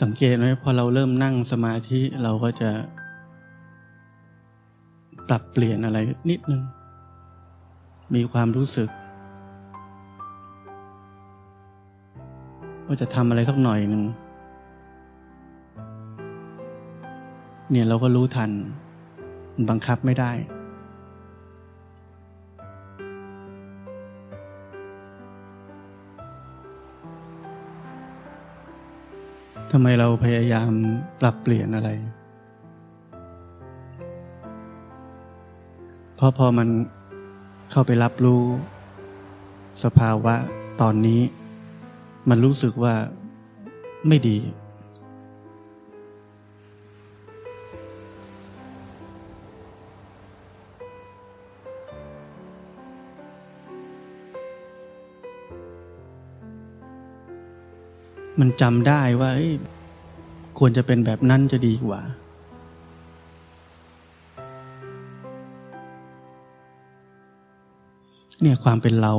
สังเกตไหมพอเราเริ่มนั่งสมาธิเราก็จะ ปรับเปลี่ยนอะไรนิดนึง มีความรู้สึกว่าจะทำอะไรสักหน่อยหนึ่งเนี่ยเราก็รู้ทันมันบังคับไม่ได้ ทำไมเราพยายามปรับเปลี่ยนอะไร เพราะพอมันเข้าไปรับรู้ สภาวะตอนนี้ มันรู้สึกว่าไม่ดี มันจำได้ว่าควรจะเป็นแบบนั้นจะดีกว่า เนี่ยความเป็นเรา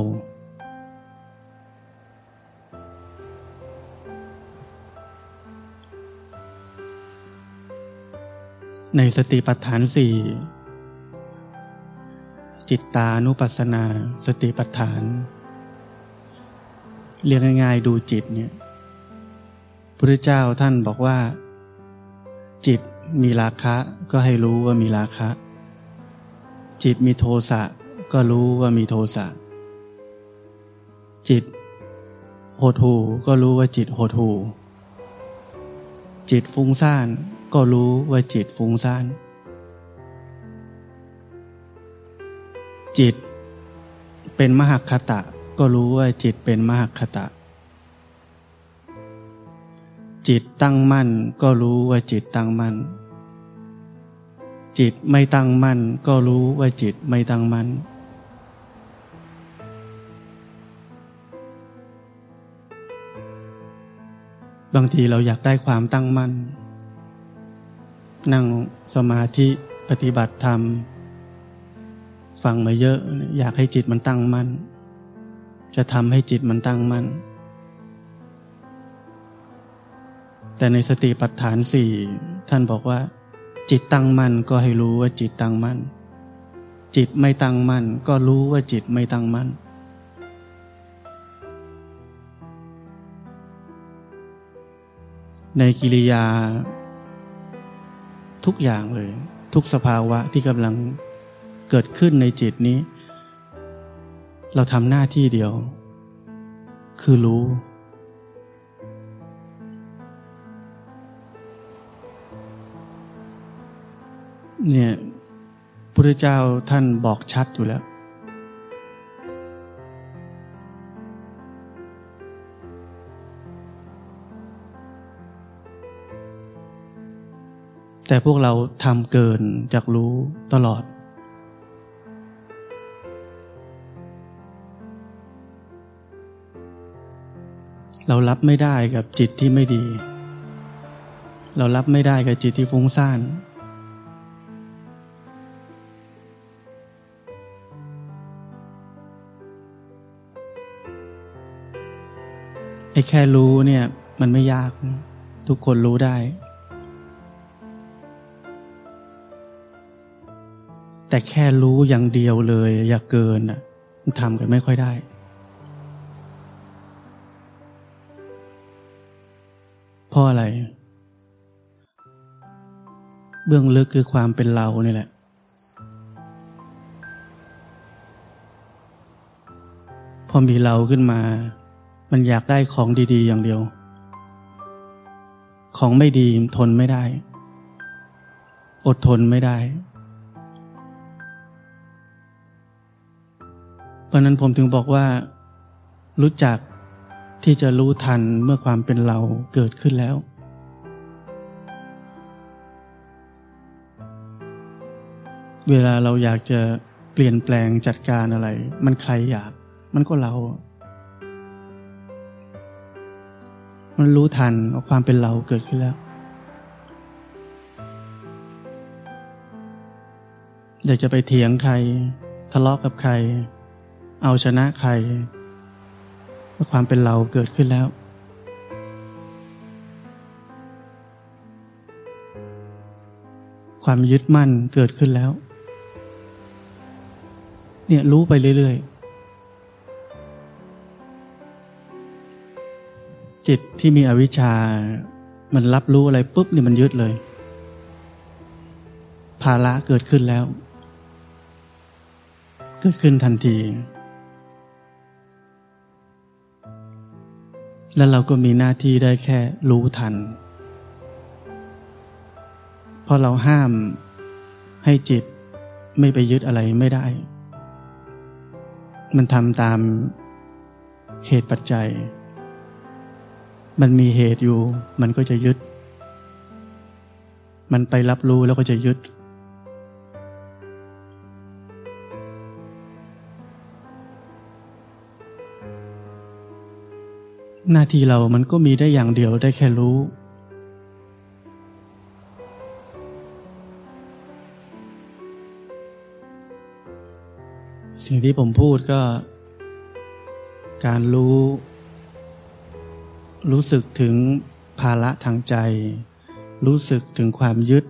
ในสติปัฏฐานสี่จิตตานุปัสสนา สติปัฏฐาน เรียกง่ายๆดูจิตเนี่ย พระเจ้าท่านบอกว่า จิตมีราคะก็ให้รู้ว่ามีราคะ จิตมีโทสะก็รู้ว่ามีโทสะจิตโหดหูก็รู้ว่าจิตโหดหูจิตฟุ้งซ่านก็รู้ว่าจิตฟุ้งซ่าน จิตเป็นมหคตะ ก็รู้ว่าจิตเป็นมหคตะ จิตตั้งมั่นก็รู้ว่าจิตตั้งมั่น จิตไม่ตั้งมั่นก็รู้ว่าจิตไม่ตั้งมั่นบางทีเราอยากได้ความตั้งมั่น นั่งสมาธิปฏิบัติธรรม ฟังมาเยอะอยากให้จิตมันตั้งมั่น จะทำให้จิตมันตั้งมั่น แต่ในสติปัฏฐานสี่ท่านบอกว่า จิตตั้งมั่นก็ให้รู้ว่าจิตตั้งมั่น จิตไม่ตั้งมั่น ก็รู้ว่าจิตไม่ตั้งมั่น ในกิริยา ทุกอย่างเลย ทุกสภาวะที่กำลังเกิดขึ้นในจิตนี้ เราทำหน้าที่เดียว คือรู้ เนี่ยพระเจ้าท่านบอกชัดอยู่แล้ว แต่พวกเราทำเกินจากรู้ตลอด เรารับไม่ได้กับจิตที่ไม่ดี เรารับไม่ได้กับจิตที่ฟุ้งซ่าน ไอ้แค่รู้เนี่ย มันไม่ยาก ทุกคนรู้ได้ แต่แค่รู้อย่างเดียวเลย อย่าเกินอะมันทำกันไม่ค่อยได้ เพราะอะไร เบื้องลึกคือความเป็นเรานี่แหละพอมีเราขึ้นมา มันอยากได้ของดี ๆ อย่างเดียว ของไม่ดีทนไม่ได้ อดทนไม่ได้ เพราะนั้นผมถึงบอกว่า รู้จักที่จะรู้ทันเมื่อความเป็นเราเกิดขึ้นแล้ว เวลาเราอยากจะเปลี่ยนแปลงจัดการอะไร มันใครอยาก มันก็เรา มันรู้ทันว่าความเป็นเราเกิดขึ้นแล้ว อยากจะไปเถียงใคร ทะเลาะกับใคร เอาชนะใครว่าความเป็นเราเกิดขึ้นแล้ว ความยึดมั่นเกิดขึ้นแล้ว เนี่ยรู้ไปเรื่อยๆ จิตที่มีอวิชชา มันรับรู้อะไรปุ๊บเนี่ยมันยึดเลย ภาระเกิดขึ้นแล้ว เกิดขึ้นทันที แล้วเราก็มีหน้าที่ได้แค่รู้ทัน เพราะเราห้ามให้จิตไม่ไปยึดอะไรไม่ได้ มันทำตามเหตุปัจจัย มันมีเหตุอยู่ มันก็จะยึด มันไปรับรู้แล้วก็จะยึด หน้าที่เรามันก็มีได้อย่างเดียวได้แค่รู้ สิ่งที่ผมพูดก็ การรู้ รู้สึกถึงภาระทางใจ รู้สึกถึงความยึด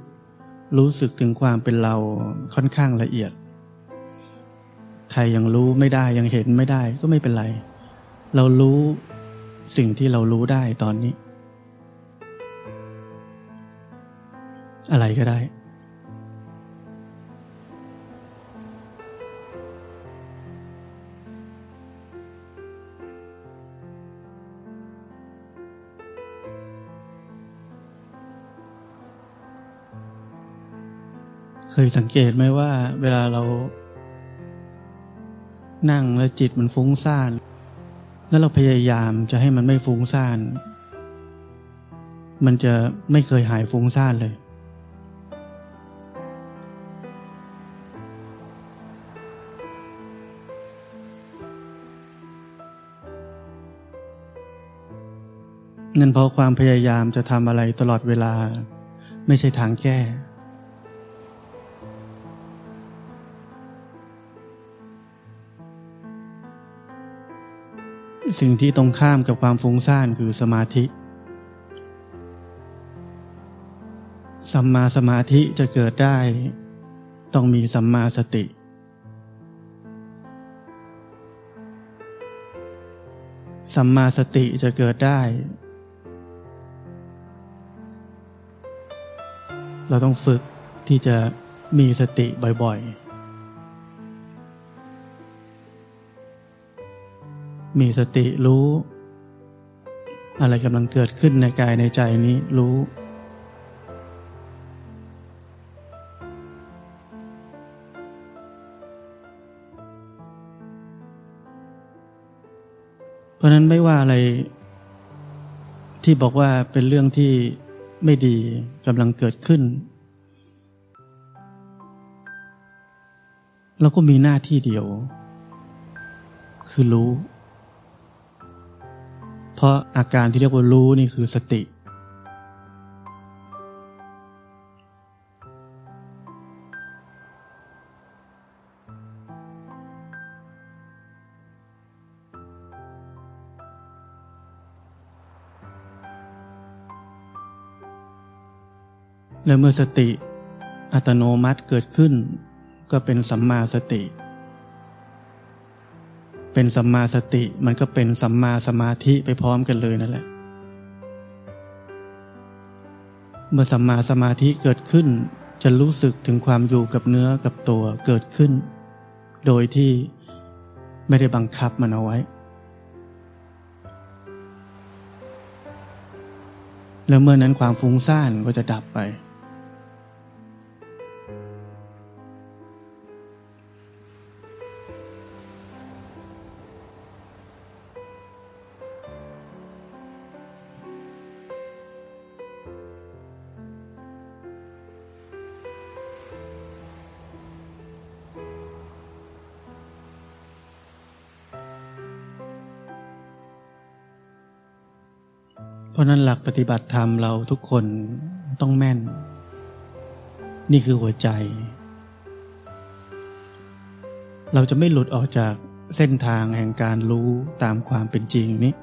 รู้สึกถึงความเป็นเราค่อนข้างละเอียด ใครยังรู้ไม่ได้ยังเห็นไม่ได้ก็ไม่เป็นไร เรารู้สิ่งที่เรารู้ได้ตอนนี้ อะไรก็ได้ เคยสังเกตไหมว่า เวลาเรา นั่งแล้วจิตมันฟุ้งซ่าน แล้วเราพยายามจะให้มันไม่ฟุ้งซ่าน มันจะไม่เคยหายฟุ้งซ่านเลย นั่นเพราะความพยายามจะทำอะไรตลอดเวลา ไม่ใช่ทางแก้ สิ่งที่ตรงข้ามกับความฟุ้งซ่านคือสมาธิ สัมมาสมาธิจะเกิดได้ ต้องมีสัมมาสติ สัมมาสติจะเกิดได้ เราต้องฝึกที่จะมีสติบ่อยๆ มีสติรู้ อะไรกำลังเกิดขึ้นในกายในใจนี้รู้ เพราะนั้นไม่ว่าอะไร ที่บอกว่าเป็นเรื่องที่ไม่ดีกำลังเกิดขึ้น เราก็มีหน้าที่เดียว คือรู้ ราะอาการที่เรียกว่ารู้นี่คือสติ และเมื่อสติอัตโนมัติเกิดขึ้น ก็เป็นสัมมาสติ เป็นสัมมาสติมันก็เป็นสัมมาสมาธิไปพร้อมกันเลยนั่นแหละ เมื่อสัมมาสมาธิเกิดขึ้น จะรู้สึกถึงความอยู่กับเนื้อกับตัวเกิดขึ้น โดยที่ไม่ได้บังคับมันเอาไว้ แล้วเมื่อนั้นความฟุ้งซ่านก็จะดับไป เพราะนั้นหลักปฏิบัติธรรมเราทุกคนต้องแม่น นี่คือหัวใจ เราจะไม่หลุดออกจากเส้นทางแห่งการรู้ตามความเป็นจริงนี้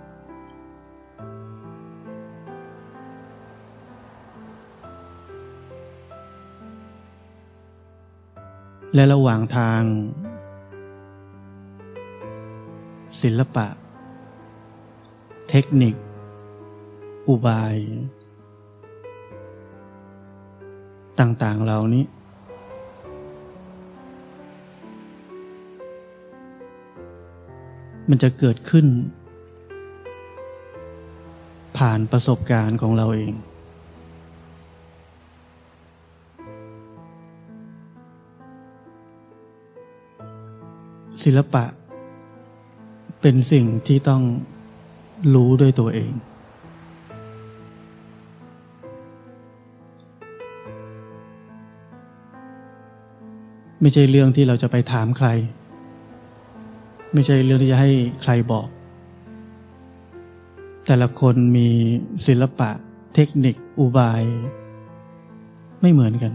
และระหว่างทาง ศิลปะ เทคนิค อุบาย ต่าง ๆ เหล่านี้ มันจะเกิดขึ้น ผ่านประสบการณ์ของเราเอง ศิลปะเป็นสิ่งที่ต้องรู้ด้วยตัวเอง ไม่ใช่เรื่องที่เราจะไปถามใคร ไม่ใช่เรื่องที่จะให้ใครบอก แต่ละคนมีศิลปะ เทคนิค อุบาย ไม่เหมือนกัน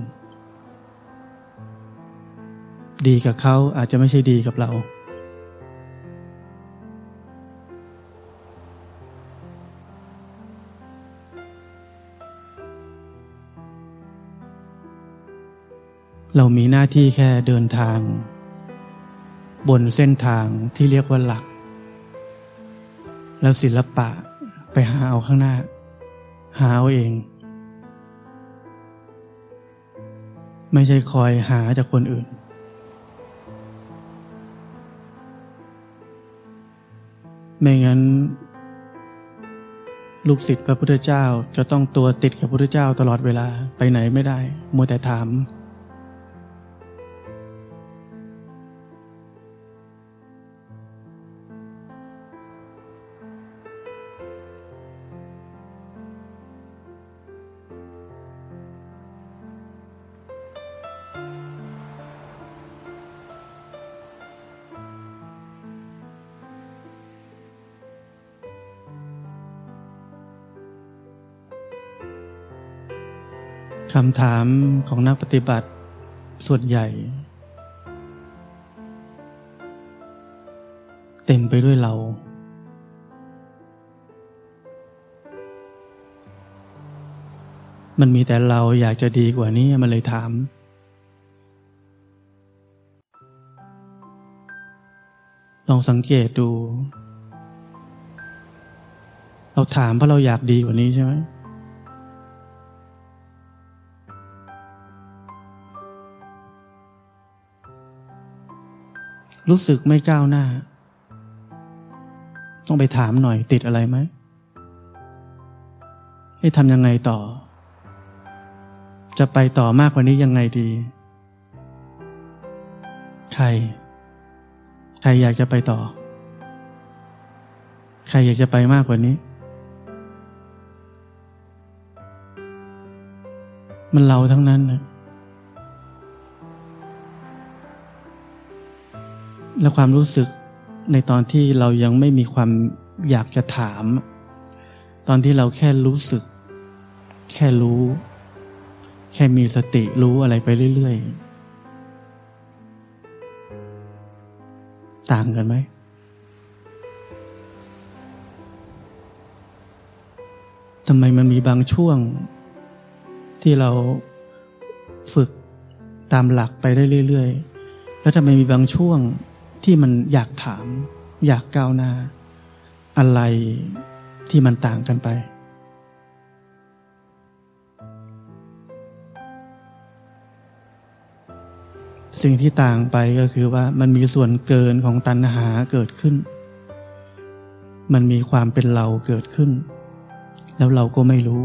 ดีกับเขาอาจจะไม่ใช่ดีกับเรา เรามีหน้าที่แค่เดินทาง บนเส้นทางที่เรียกว่าหลัก แล้วศิลปะไปหาเอาข้างหน้า หาเอาเอง ไม่ใช่คอยหาจากคนอื่น ไม่งั้น ลูกศิษย์พระพุทธเจ้าจะต้องตัวติดกับพระพุทธเจ้าตลอดเวลาไปไหนไม่ได้ มัวแต่ถาม คำถามของนักปฏิบัติส่วนใหญ่ เต็มไปด้วยเรา มันมีแต่เราอยากจะดีกว่านี้มันเลยถาม ลองสังเกตดู เราถามเพราะเราอยากดีกว่านี้ใช่ไหม รู้สึกไม่ก้าวหน้า ต้องไปถามหน่อยติดอะไรไหม ให้ทำยังไงต่อ จะไปต่อมากกว่านี้ยังไงดี ใคร ใครอยากจะไปต่อ ใครอยากจะไปมากกว่านี้ มันเราทั้งนั้นนะ และความรู้สึกในตอนที่เรายังไม่มีความอยากจะถาม ตอนที่เราแค่รู้สึก แค่รู้ แค่มีสติรู้อะไรไปเรื่อย ๆ ต่างกันไหมทำไมมันมีบางช่วง ที่เราฝึกตามหลักไปได้เรื่อย ๆ แล้วทำไมมีบางช่วง ที่มันอยากถาม อยากก้าวหน้า อะไรที่มันต่างกันไป สิ่งที่ต่างไปก็คือว่ามันมีส่วนเกินของตัณหาเกิดขึ้น มันมีความเป็นเราเกิดขึ้น แล้วเราก็ไม่รู้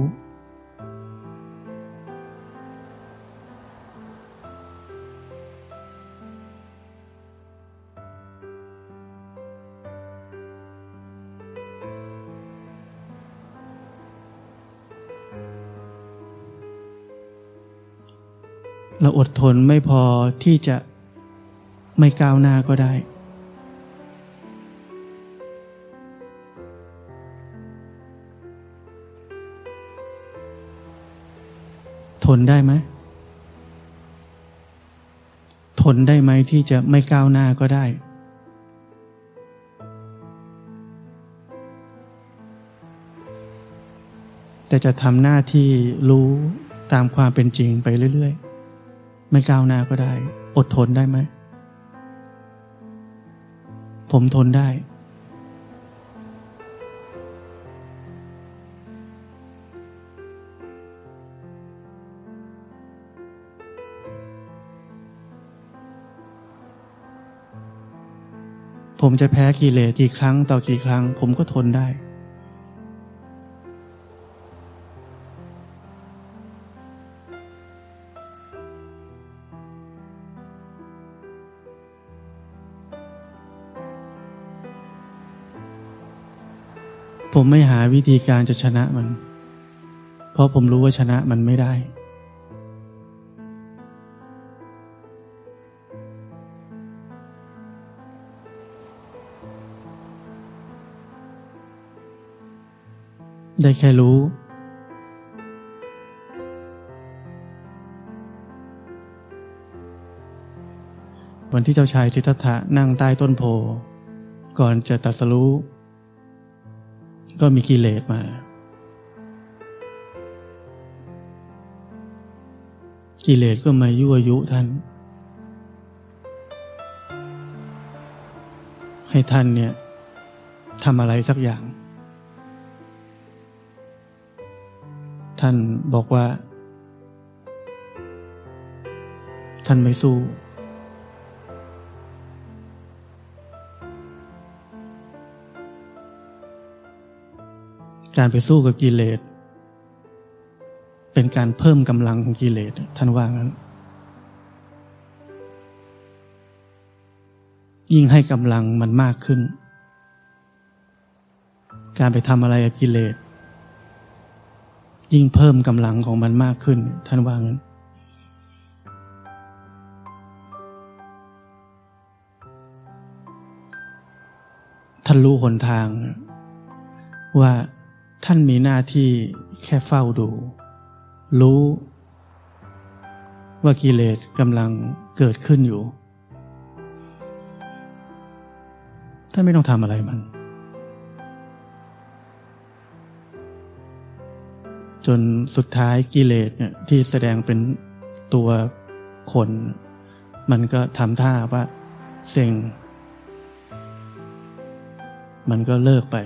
อดทนไม่พอที่จะไม่ก้าวหน้าก็ได้ ทนได้ไหมทนได้ไหมที่จะไม่ก้าวหน้าก็ได้ แต่จะทำหน้าที่รู้ตามความเป็นจริงไปเรื่อย ๆ ไม่ก้าวหน้าก็ได้ อดทนได้ไหม ผมทนได้ ผมจะแพ้กิเลสกี่ครั้งต่อกี่ครั้ง ผมก็ทนได้ ผมไม่หาวิธีการจะชนะมัน เพราะผมรู้ว่าชนะมันไม่ได้ ได้แค่รู้ วันที่เจ้าชายสิทธัตถะนั่งใต้ต้นโพก่อนจะตัดสรู้ ก็มีกิเลสมา กิเลสก็มายั่วยุท่าน ให้ท่านเนี่ยทำอะไรสักอย่าง ท่านบอกว่า ท่านไม่สู้ การไปสู้กับกิเลส เป็นการเพิ่มกำลังของกิเลสท่านว่างั้น ยิ่งให้กำลังมันมากขึ้น การไปทำอะไรกับกิเลส ยิ่งเพิ่มกำลังของมันมากขึ้น ท่านว่างั้นท่านรู้หนทางว่า ท่านมีหน้าที่แค่เฝ้าดู รู้ ว่ากิเลสกำลังเกิดขึ้นอยู่ ท่านไม่ต้องทำอะไรมัน จนสุดท้ายกิเลสเนี่ยที่แสดงเป็นตัวคน มันก็ทำท่าว่าเซ็งมันก็เลิกไป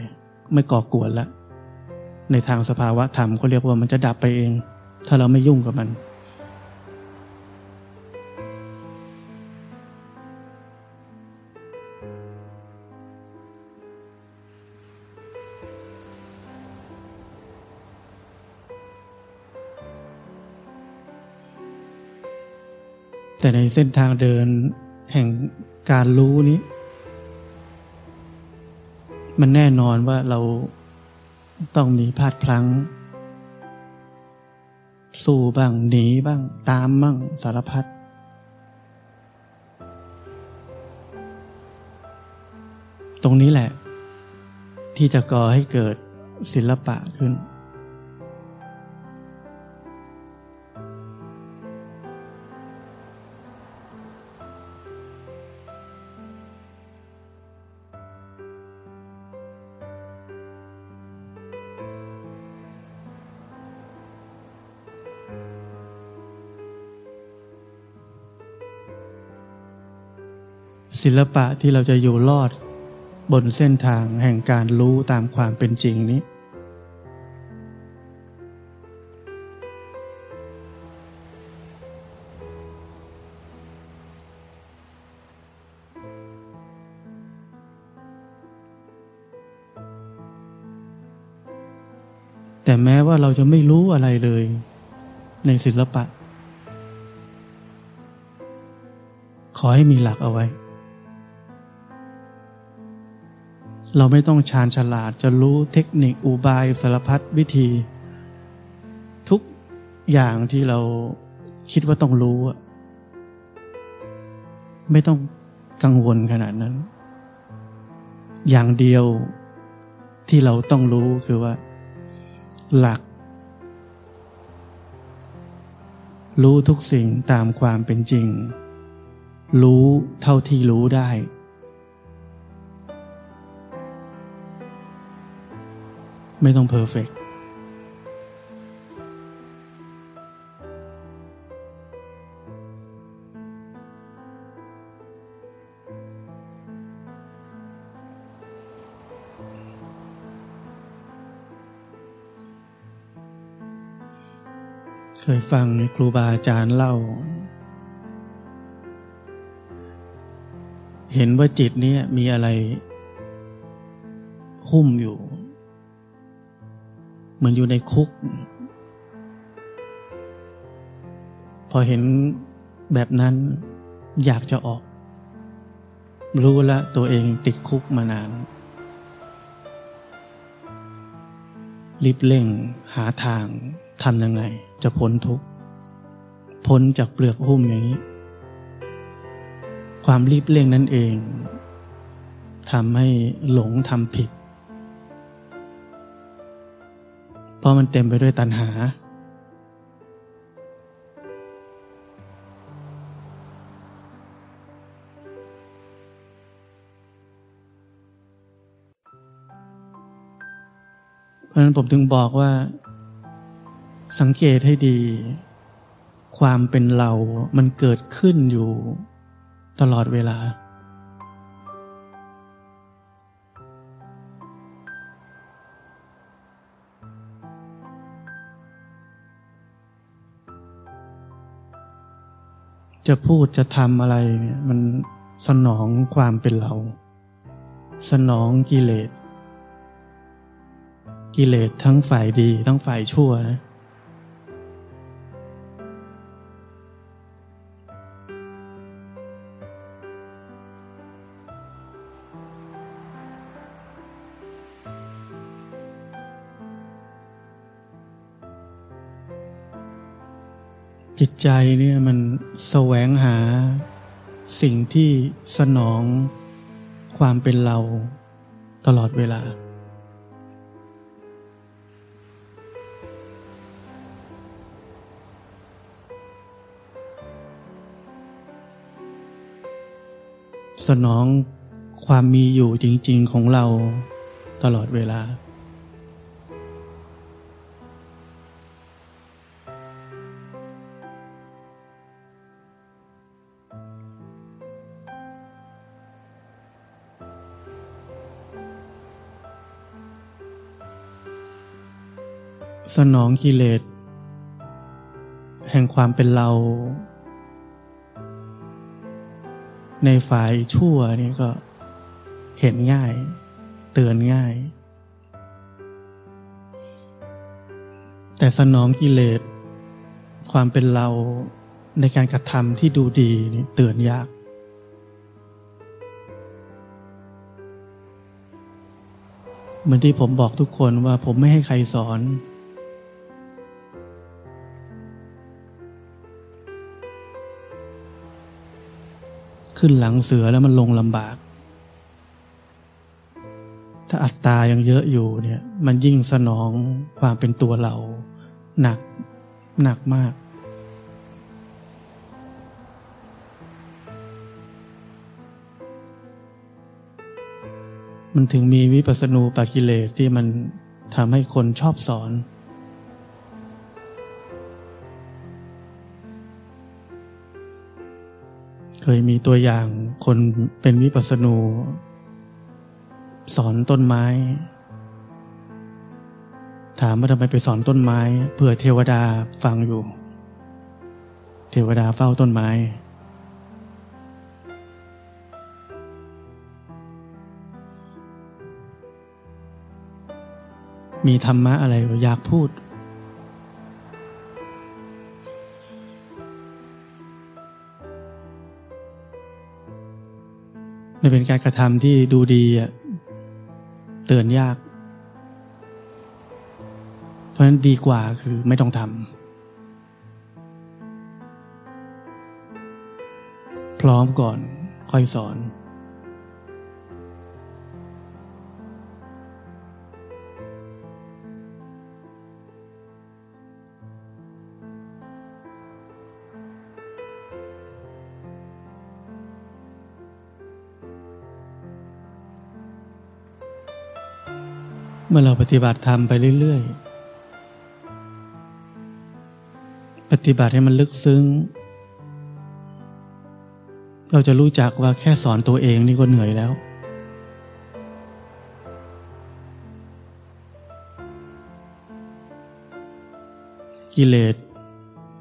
ไม่ก่อกวนแล้ว ในทางสภาวะธรรมเขาเรียกว่ามันจะดับไปเอง ถ้าเราไม่ยุ่งกับมัน แต่ในเส้นทางเดินแห่งการรู้นี้ มันแน่นอนว่าเรา ต้องมีพลาดพลั้ง สู้บ้างหนีบ้าง ตามบ้างสารพัดตรงนี้แหละ ที่จะก่อให้เกิดศิลปะขึ้น ศิลปะที่เราจะอยู่รอด บนเส้นทางแห่งการรู้ตามความเป็นจริงนี้ แต่แม้ว่าเราจะไม่รู้อะไรเลยในศิลปะ ขอให้มีหลักเอาไว้ เราไม่ต้องชาญฉลาดจะรู้เทคนิคอุบายสารพัดวิธี ทุกอย่างที่เราคิดว่าต้องรู้ ไม่ต้องกังวลขนาดนั้น อย่างเดียวที่เราต้องรู้คือว่า หลัก รู้ทุกสิ่งตามความเป็นจริง รู้เท่าที่รู้ได้ ไม่ต้องเพอร์เฟกเคยฟังครูบาอาจารย์เล่า เห็นว่าจิตนี้มีอะไรหุ้มอยู่ เหมือนอยู่ในคุก พอเห็นแบบนั้นอยากจะออก รู้ล้วตัวเองติดคุกมานาน รีบเร่งหาทางทำยังไง จะพ้นทุกข์พ้นจากเปลือกหุ้มอย่างนี้ ความรีบเร่งนั่นเองทำให้หลงทำผิด ราะมันเต็มไปด้วยตัณหา เพราะนั้นผมถึงบอกว่า สังเกตให้ดี ความเป็นเรามันเกิดขึ้นอยู่ตลอดเวลา จะพูดจะทำอะไรเนี่ยมันสนองความเป็นเรา สนองกิเลส กิเลสทั้งฝ่ายดีทั้งฝ่ายชั่วนะ จิตใจเนี่ยมันแสวงหา สิ่งที่สนองความเป็นเราตลอดเวลา สนองความมีอยู่จริง ๆของเราตลอดเวลา สนองกิเลส แห่งความเป็นเรา ในฝ่ายชั่วนี่ก็เห็นง่าย เตือนง่าย แต่สนองกิเลส ความเป็นเราในการกระทำที่ดูดีนี่เตือนยากเหมือนที่ผมบอกทุกคนว่าผมไม่ให้ใครสอน ขึ้นหลังเสือแล้วมันลงลำบาก ถ้าอัตตายังเยอะอยู่เนี่ย มันยิ่งสนองความเป็นตัวเรา หนักหนักมาก มันถึงมีวิปัสสนูปากิเลสที่มันทำให้คนชอบสอน เคยมีตัวอย่างคนเป็นวิปัสสนู สอนต้นไม้ ถามว่าทำไมไปสอนต้นไม้เพื่อเทวดาฟังอยู่ เทวดาเฝ้าต้นไม้ มีธรรมะอะไรอยากพูด มันเป็นการกระทำที่ดูดีอะเตือนยาก เพราะฉะนั้นดีกว่าคือไม่ต้องทำพร้อมก่อนค่อยสอน เมื่อเราปฏิบัติธรรมไปเรื่อยๆ ปฏิบัติให้มันลึกซึ้ง เราจะรู้จักว่าแค่สอนตัวเองนี่ก็เหนื่อยแล้ว กิเลส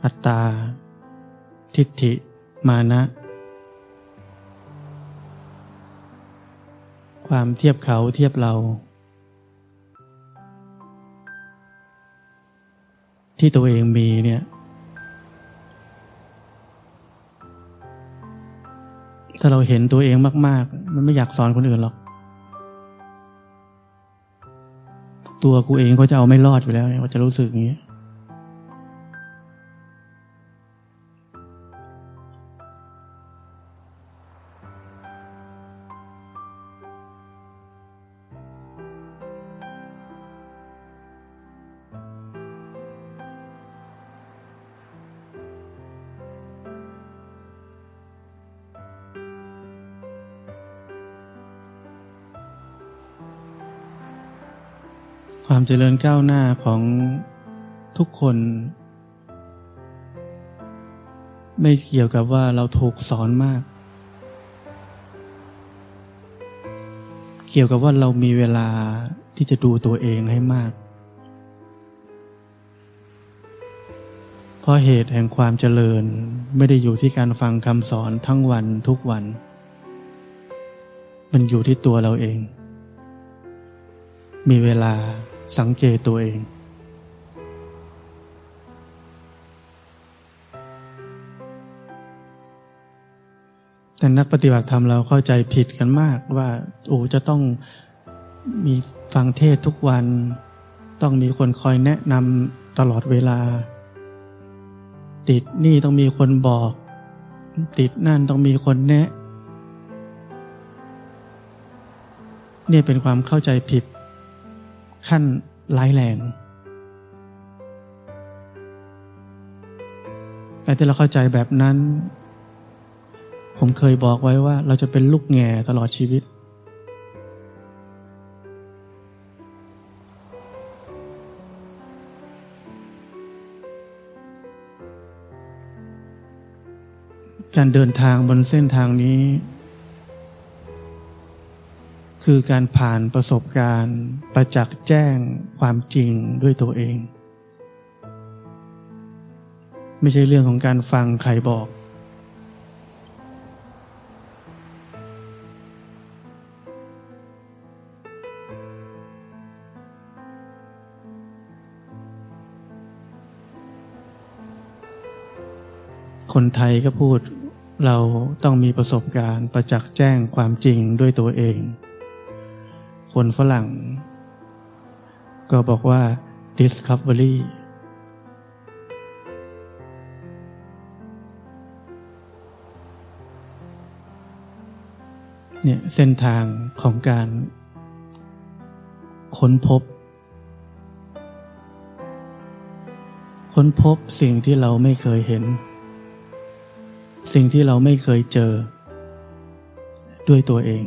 อัตตา ทิฏฐิ มานะ ความเทียบเขาเทียบเรา ที่ตัวเองมีเนี่ย ถ้าเราเห็นตัวเองมาก ๆ มันไม่อยากสอนคนอื่นหรอก ตัวกูเองก็จะเอาไม่รอดอยู่แล้วเนี่ยว่าจะรู้สึกอย่างนี้ เจริญก้าวหน้าของทุกคน ไม่เกี่ยวกับว่าเราถูกสอนมาก เกี่ยวกับว่าเรามีเวลาที่จะดูตัวเองให้มาก เพราะเหตุแห่งความเจริญไม่ได้อยู่ที่การฟังคำสอนทั้งวันทุกวัน มันอยู่ที่ตัวเราเอง มีเวลา สังเกตตัวเอง แต่นักปฏิบัติธรรมเราเข้าใจผิดกันมากว่าโอ้จะต้องมีฟังเทศทุกวัน ต้องมีคนคอยแนะนำตลอดเวลา ติดนี่ต้องมีคนบอก ติดนั่นต้องมีคนแนะ เนี่ยเป็นความเข้าใจผิด ขั้นร้ายแรง แต่ที่เราเข้าใจแบบนั้น ผมเคยบอกไว้ว่าเราจะเป็นลูกแง่ตลอดชีวิต การเดินทางบนเส้นทางนี้ คือการผ่านประสบการณ์ ประจักษ์แจ้งความจริงด้วยตัวเอง ไม่ใช่เรื่องของการฟังใครบอก คนไทยก็พูดเราต้องมีประสบการณ์ประจักษ์แจ้งความจริงด้วยตัวเอง คนฝรั่ง ก็บอกว่า discovery เนี่ยเส้นทางของการค้นพบ ค้นพบสิ่งที่เราไม่เคยเห็น สิ่งที่เราไม่เคยเจอ ด้วยตัวเอง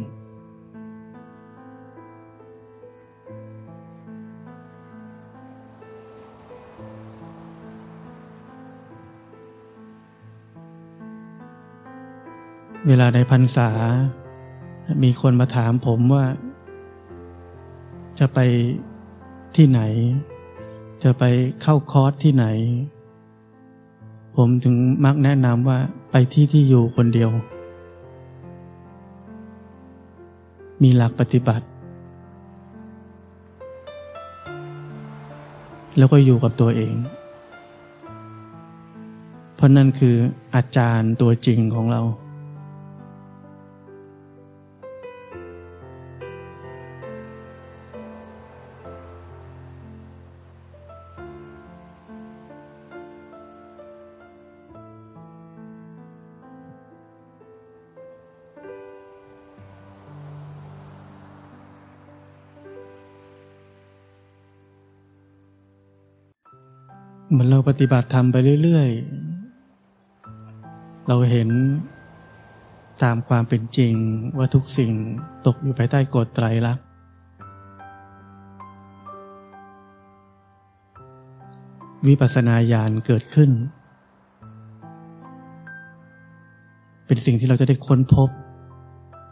เวลาในพรรษา มีคนมาถามผมว่า จะไปที่ไหน จะไปเข้าคอร์สที่ไหน ผมถึงมักแนะนำว่าไปที่ที่อยู่คนเดียว มีหลักปฏิบัติ แล้วก็อยู่กับตัวเอง เพราะนั่นคืออาจารย์ตัวจริงของเรา เหมือนเราปฏิบัติธรรมไปเรื่อยๆ เราเห็นตามความเป็นจริงว่าทุกสิ่งตกอยู่ภายใต้กฎไตรลักษณ์วิปัสสนาญาณเกิดขึ้น เป็นสิ่งที่เราจะได้ค้นพบ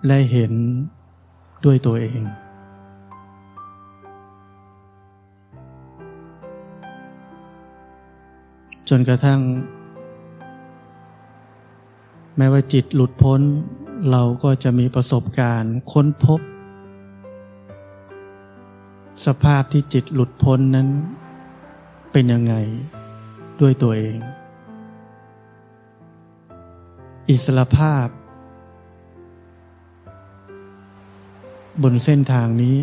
และเห็นด้วยตัวเอง จนกระทั่ง แม้ว่าจิตหลุดพ้น เราก็จะมีประสบการณ์ค้นพบ สภาพที่จิตหลุดพ้นนั้น เป็นยังไงด้วยตัวเอง อิสรภาพ บนเส้นทางนี้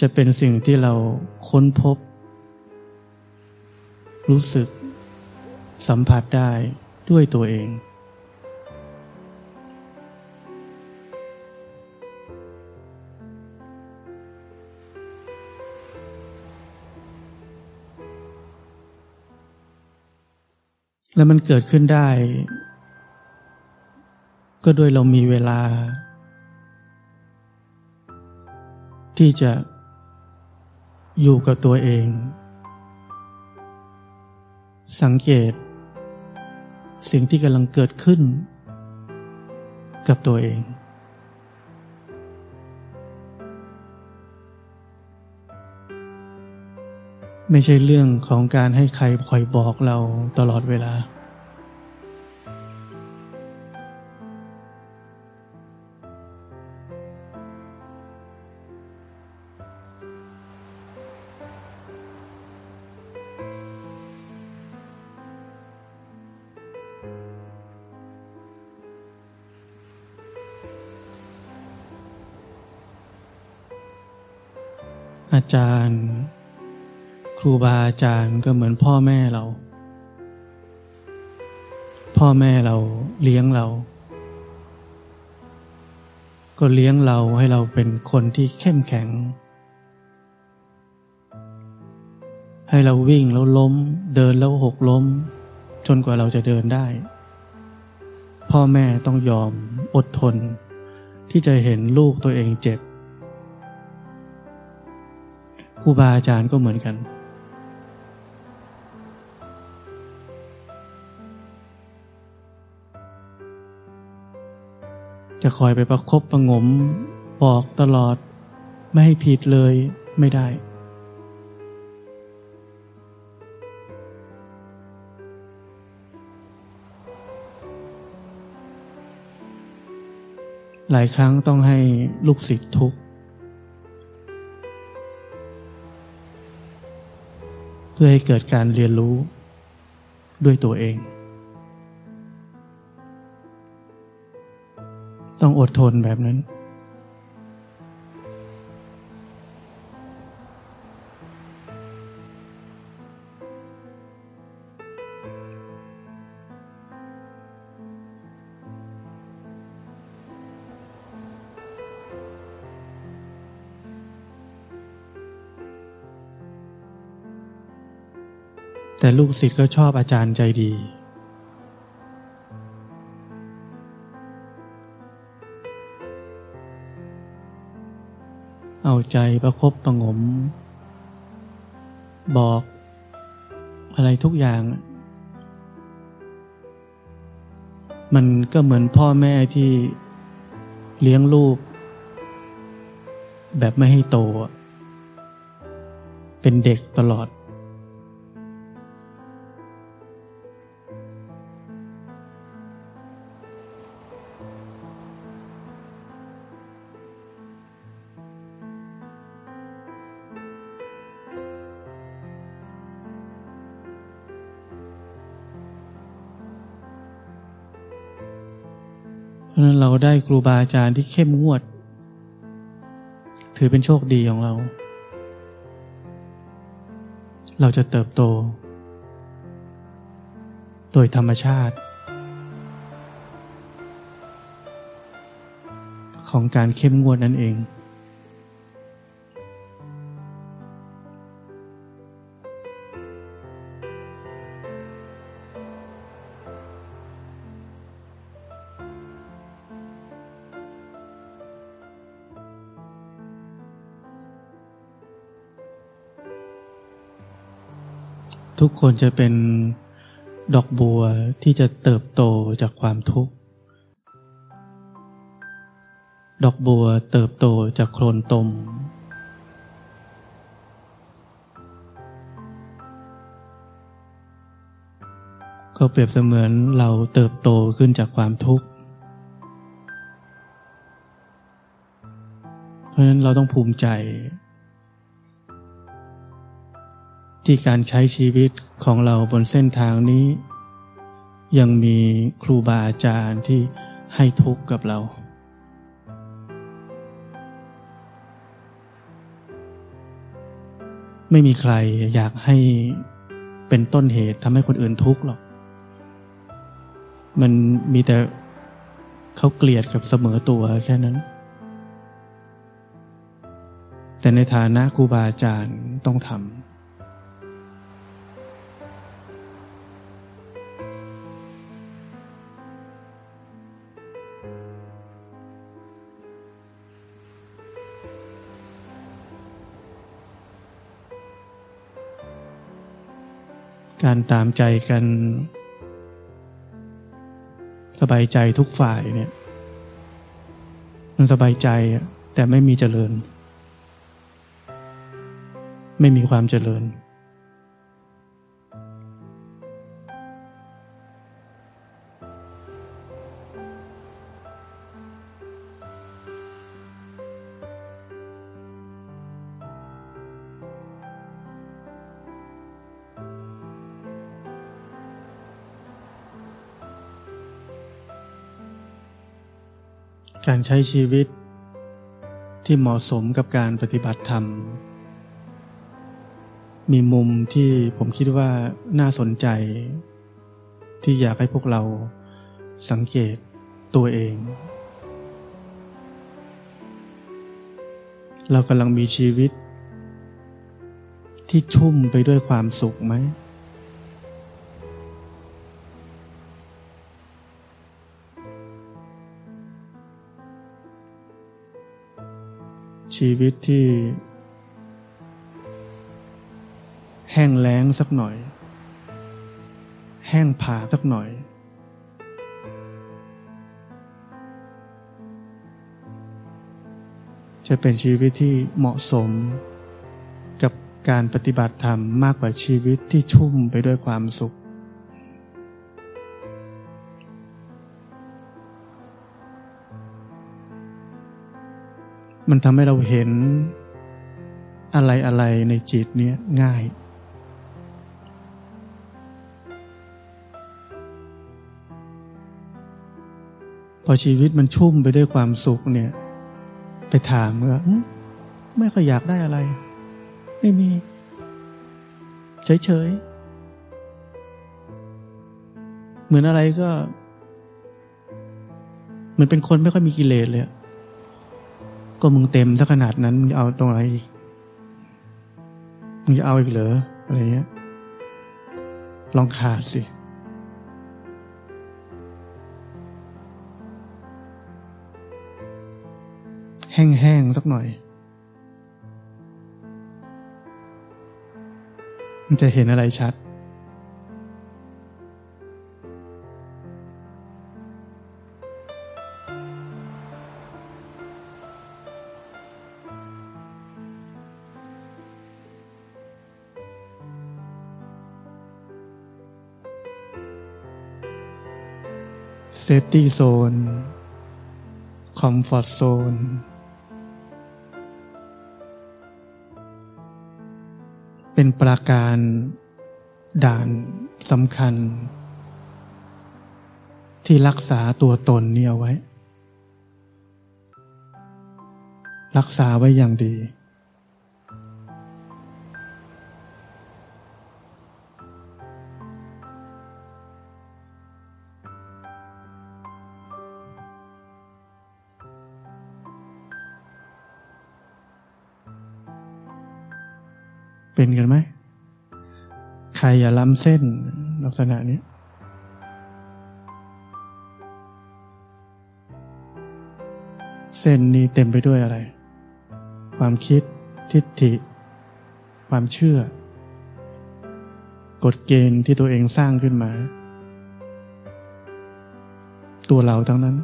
จะเป็นสิ่งที่เราค้นพบ รู้สึก สัมผัสได้ด้วยตัวเอง แล้วมันเกิดขึ้นได้ ก็ด้วยเรามีเวลา ที่จะอยู่กับตัวเอง สังเกต สิ่งที่กำลังเกิดขึ้น กับตัวเอง ไม่ใช่เรื่องของการให้ใครคอยบอกเราตลอดเวลา อาจารย์ ครูบาอาจารย์ก็เหมือนพ่อแม่เรา พ่อแม่เราเลี้ยงเรา ก็เลี้ยงเราให้เราเป็นคนที่เข้มแข็ง ให้เราวิ่งแล้วล้ม เดินแล้วหกล้ม จนกว่าเราจะเดินได้ พ่อแม่ต้องยอมอดทน ที่จะเห็นลูกตัวเองเจ็บ รูบาอาจารย์ก็เหมือนกันจะคอยไปประคบประงมบอกตลอด ไม่ให้ผิดเลยไม่ได้ หลายครั้งต้องให้ลูกศิษย์ทุกข์ เพื่อให้เกิดการเรียนรู้ด้วยตัวเอง ต้องอดทนแบบนั้น แต่ลูกศิษย์ก็ชอบอาจารย์ใจดี เอาใจประคบประงม บอก อะไรทุกอย่าง มันก็เหมือนพ่อแม่ที่เลี้ยงลูก แบบไม่ให้โต เป็นเด็กตลอด ครูบาอาจารย์ที่เข้มงวด ถือเป็นโชคดีของเรา เราจะเติบโต โดยธรรมชาติ ของการเข้มงวดนั่นเอง ทุกคนจะเป็นดอกบัวที่จะเติบโตจากความทุกข์ ดอกบัวเติบโตจากโคลนตม ก็เปรียบเสมือนเราเติบโตขึ้นจากความทุกข์ เพราะฉะนั้นเราต้องภูมิใจ ที่การใช้ชีวิตของเราบนเส้นทางนี้ ยังมีครูบาอาจารย์ที่ให้ทุกข์กับเรา ไม่มีใครอยากให้เป็นต้นเหตุทำให้คนอื่นทุกข์หรอก มันมีแต่เขาเกลียดกับเสมอตัวแค่นั้น แต่ในฐานะครูบาอาจารย์ต้องทำ การตามใจกัน สบายใจทุกฝ่ายเนี่ย มันสบายใจแต่ไม่มีเจริญ ไม่มีความเจริญ การใช้ชีวิตที่เหมาะสมกับการปฏิบัติธรรม มีมุมที่ผมคิดว่าน่าสนใจ ที่อยากให้พวกเราสังเกตตัวเอง เรากำลังมีชีวิต ที่ชุ่มไปด้วยความสุขไหม ชีวิตที่ แห้งแล้งสักหน่อย แห้งผาสักหน่อย จะเป็นชีวิตที่เหมาะสม กับการปฏิบัติธรรมมากกว่าชีวิตที่ชุ่มไปด้วยความสุข มันทำให้เราเห็นอะไรอะไรในจิตเนี้ยง่าย พอชีวิตมันชุ่มไปด้วยความสุขเนี่ย ไปถามว่าไม่ค่อยอยากได้อะไร ไม่มี เฉยๆ เหมือนอะไรก็ เหมือนเป็นคนไม่ค่อยมีกิเลสเลย ก็มึงเต็มซะขนาดนั้นมึงเอาตรงไหนอีกมึงจะเอาอีกเหรออะไรเงี้ยลองขาดสิ แห้งๆสักหน่อย มันจะเห็นอะไรชัด safety zone comfort zone เป็นปราการด่านสำคัญ ที่รักษาตัวตนเนี่ยไว้ รักษาไว้อย่างดี รอย่าล้ำเส้นลักษณะนี้เส้นนี้เต็มไปด้วยอะไร ความคิด ทิฏฐิ ความเชื่อ กฎเกณฑ์ที่ตัวเองสร้างขึ้นมา ตัวเราทั้งนั้น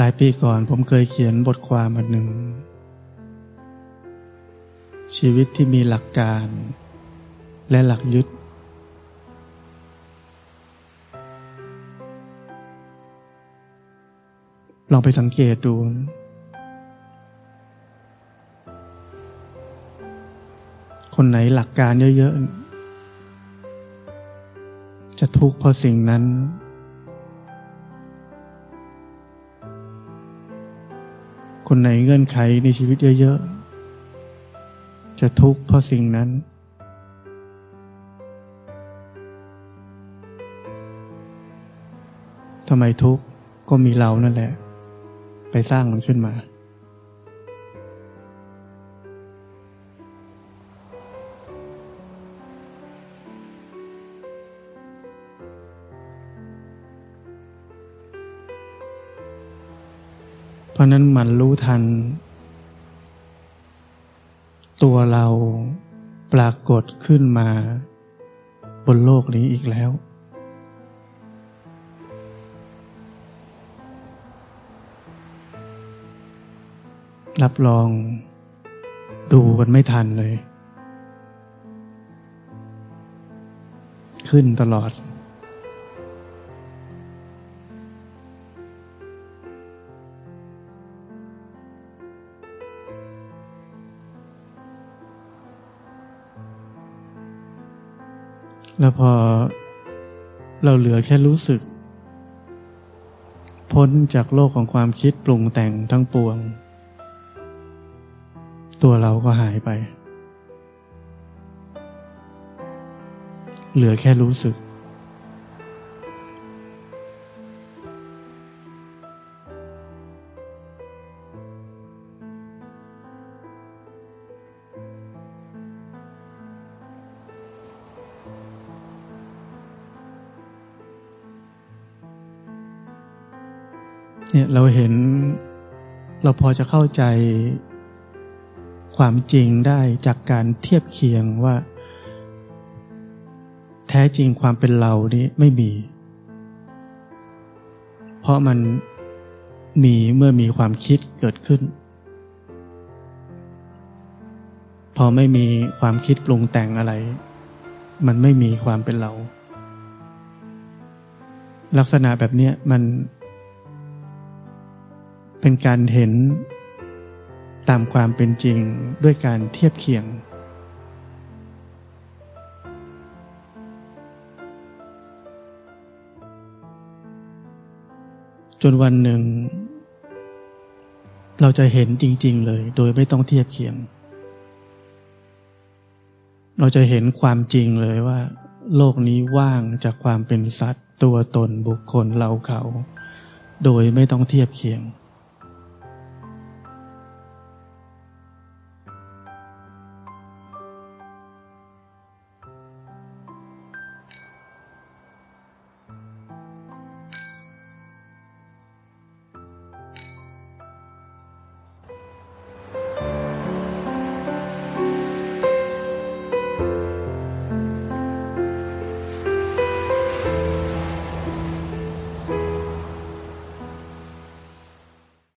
หลายปีก่อนผมเคยเขียนบทความอันหนึ่ง ชีวิตที่มีหลักการ และหลักยึด ลองไปสังเกตดู คนไหนหลักการเยอะๆ จะทุกข์เพราะสิ่งนั้น คนไหนเงื่อนไขในชีวิตเยอะ ๆ จะทุกข์เพราะสิ่งนั้น ทำไมทุกข์ก็มีเรานั่นแหละ ไปสร้างมันขึ้นมา ราะนั้นมันรู้ทัน ตัวเราปรากฏขึ้นมา บนโลกนี้อีกแล้ว รับรอง ดูกันไม่ทันเลย ขึ้นตลอด แล้วพอเราเหลือแค่รู้สึก พ้นจากโลกของความคิดปรุงแต่งทั้งปวง ตัวเราก็หายไป เหลือแค่รู้สึก เราเห็น เราพอจะเข้าใจความจริงได้จากการเทียบเคียงว่า แท้จริงความเป็นเรานี้ไม่มี เพราะมันมีเมื่อมีความคิดเกิดขึ้น พอไม่มีความคิดปรุงแต่งอะไร มันไม่มีความเป็นเรา ลักษณะแบบนี้มัน เป็นการเห็นตามความเป็นจริงด้วยการเทียบเคียง จนวันหนึ่ง เราจะเห็นจริง ๆ เลยโดยไม่ต้องเทียบเคียง เราจะเห็นความจริงเลยว่า โลกนี้ว่างจากความเป็นสัตว์ ตัวตนบุคคลเราเขา โดยไม่ต้องเทียบเคียง